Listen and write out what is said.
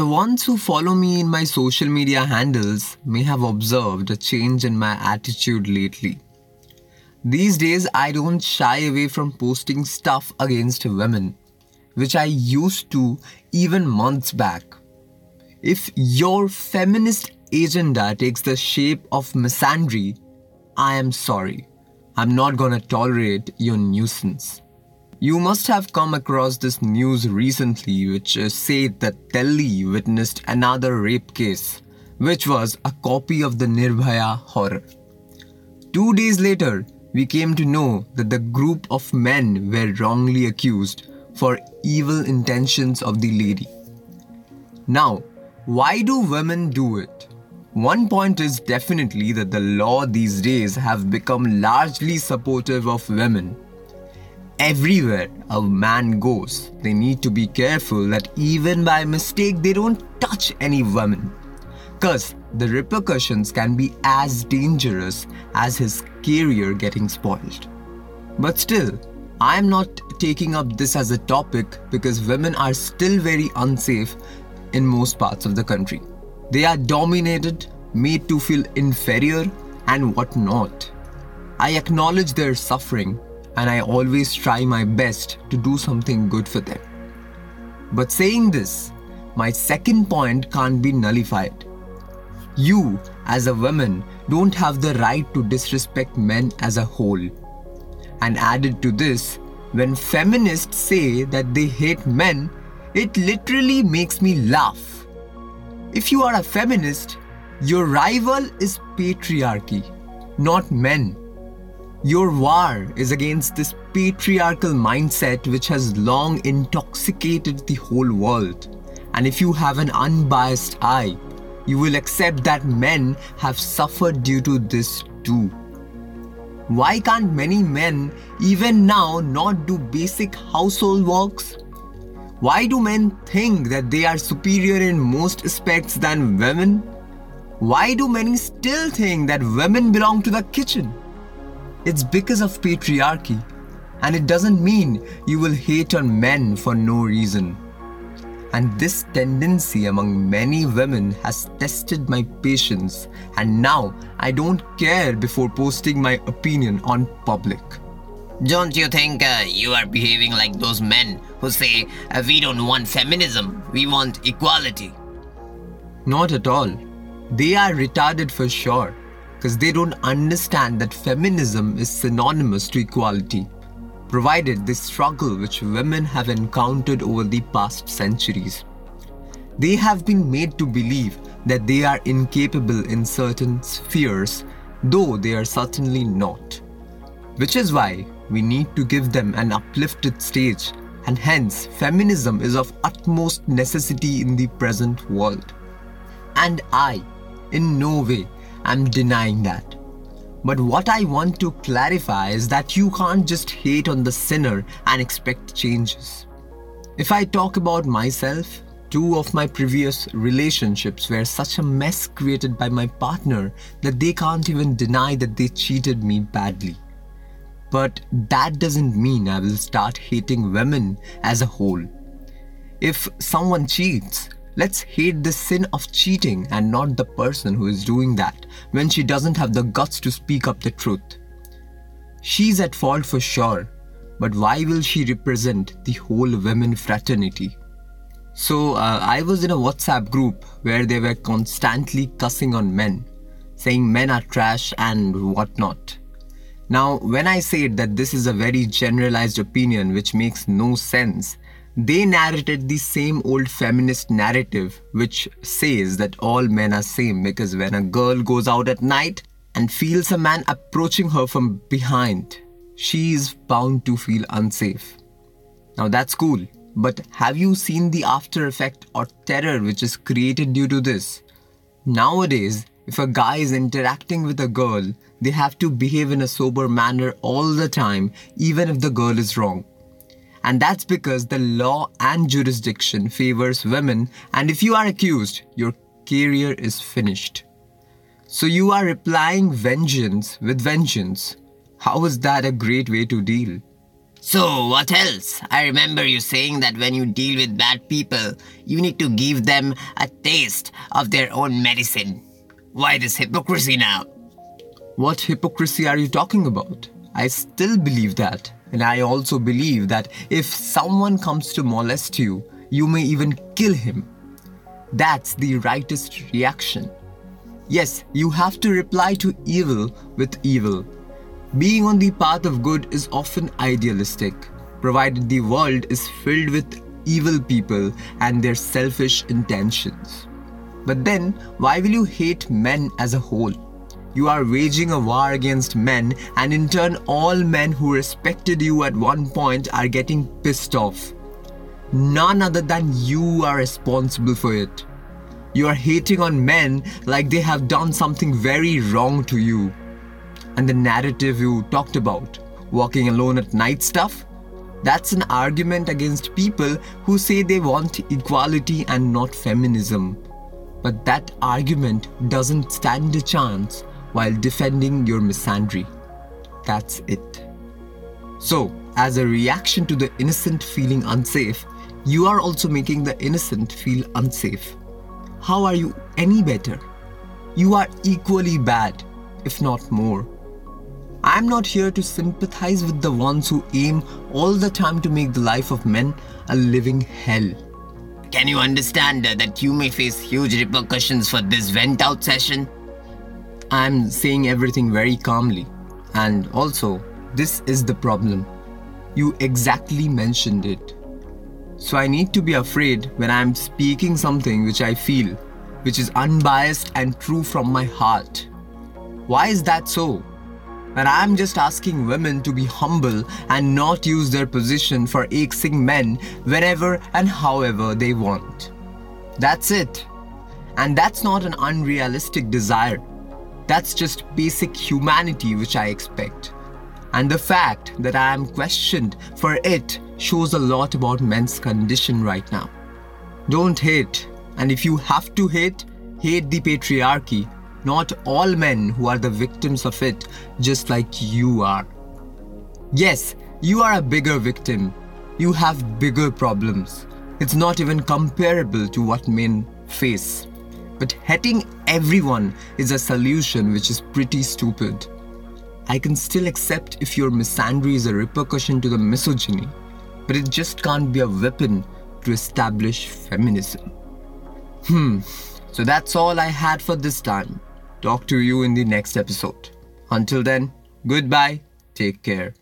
The ones who follow me in my social media handles may have observed a change in my attitude lately. These days, I don't shy away from posting stuff against women, which I used to even months back. If your feminist agenda takes the shape of misandry, I am sorry. I'm not gonna tolerate your nuisance. You must have come across this news recently, which uh, said that Delhi witnessed another rape case, which was a copy of the Nirbhaya horror. Two days later, we came to know that the group of men were wrongly accused for evil intentions of the lady. Now, why do women do it? One point is definitely that the law these days have become largely supportive of women. Everywhere a man goes, they need to be careful that even by mistake they don't touch any woman. Cause the repercussions can be as dangerous as his career getting spoiled. But still, I am not taking up this as a topic because women are still very unsafe in most parts of the country. They are dominated, made to feel inferior, and whatnot. I acknowledge their suffering and I always try my best to do something good for them. But saying this, my second point can't be nullified. You, as a woman, don't have the right to disrespect men as a whole. And added to this, when feminists say that they hate men, it literally makes me laugh. If you are a feminist, your rival is patriarchy, not men. Your war is against this patriarchal mindset which has long intoxicated the whole world. And if you have an unbiased eye, you will accept that men have suffered due to this too. Why can't many men, even now, not do basic household works? Why do men think that they are superior in most aspects than women? Why do many still think that women belong to the kitchen? It's because of patriarchy, and it doesn't mean you will hate on men for no reason. And this tendency among many women has tested my patience, and now I don't care before posting my opinion on public. Don't you think uh, you are behaving like those men who say, uh, we don't want feminism, we want equality? Not at all. They are retarded for sure, because they don't understand that feminism is synonymous to equality provided the struggle which women have encountered over the past centuries. They have been made to believe that they are incapable in certain spheres, though they are certainly not. Which is why we need to give them an uplifted stage, and hence feminism is of utmost necessity in the present world. And I, in no way, am denying that. But what I want to clarify is that you can't just hate on the sinner and expect changes. If I talk about myself, two of my previous relationships were such a mess created by my partner that they can't even deny that they cheated me badly. But that doesn't mean I will start hating women as a whole. If someone cheats, Let's hate the sin of cheating and not the person who is doing that when she doesn't have the guts to speak up the truth. She's at fault for sure, but why will she represent the whole women fraternity? So, uh, I was in a WhatsApp group where they were constantly cussing on men, saying men are trash and whatnot. Now, when I said that this is a very generalized opinion which makes no sense, they narrated the same old feminist narrative which says that all men are same because when a girl goes out at night and feels a man approaching her from behind, she is bound to feel unsafe. Now that's cool, but have you seen the after effect or terror which is created due to this? Nowadays, if a guy is interacting with a girl, they have to behave in a sober manner all the time, even if the girl is wrong. And that's because the law and jurisdiction favors women, and if you are accused, your career is finished. So you are replying vengeance with vengeance. How is that a great way to deal? So, what else? I remember you saying that when you deal with bad people, you need to give them a taste of their own medicine. Why this hypocrisy now? What hypocrisy are you talking about? I still believe that. And I also believe that if someone comes to molest you, you may even kill him. That's the rightest reaction. Yes, you have to reply to evil with evil. Being on the path of good is often idealistic, provided the world is filled with evil people and their selfish intentions. But then, why will you hate men as a whole? You are waging a war against men, and in turn, all men who respected you at one point are getting pissed off. None other than you are responsible for it. You are hating on men like they have done something very wrong to you. And the narrative you talked about, walking alone at night stuff, that's an argument against people who say they want equality and not feminism. But that argument doesn't stand a chance while defending your misandry. That's it. So, as a reaction to the innocent feeling unsafe, you are also making the innocent feel unsafe. How are you any better? You are equally bad, if not more. I'm not here to sympathize with the ones who aim all the time to make the life of men a living hell. Can you understand that you may face huge repercussions for this vent out session? I'm saying everything very calmly. And also, this is the problem. You exactly mentioned it. So I need to be afraid when I'm speaking something which I feel, which is unbiased and true from my heart. Why is that so? And I'm just asking women to be humble and not use their position for axing men whenever and however they want. That's it. And that's not an unrealistic desire. That's just basic humanity which I expect. And the fact that I am questioned for it shows a lot about men's condition right now. Don't hate, and if you have to hate, hate the patriarchy not all men who are the victims of it, just like you are. Yes, you are a bigger victim. You have bigger problems. It's not even comparable to what men face. But hating everyone is a solution which is pretty stupid. I can still accept if your misandry is a repercussion to the misogyny, but it just can't be a weapon to establish feminism. Hmm, so that's all I had for this time. Talk to you in the next episode. Until then, goodbye, take care.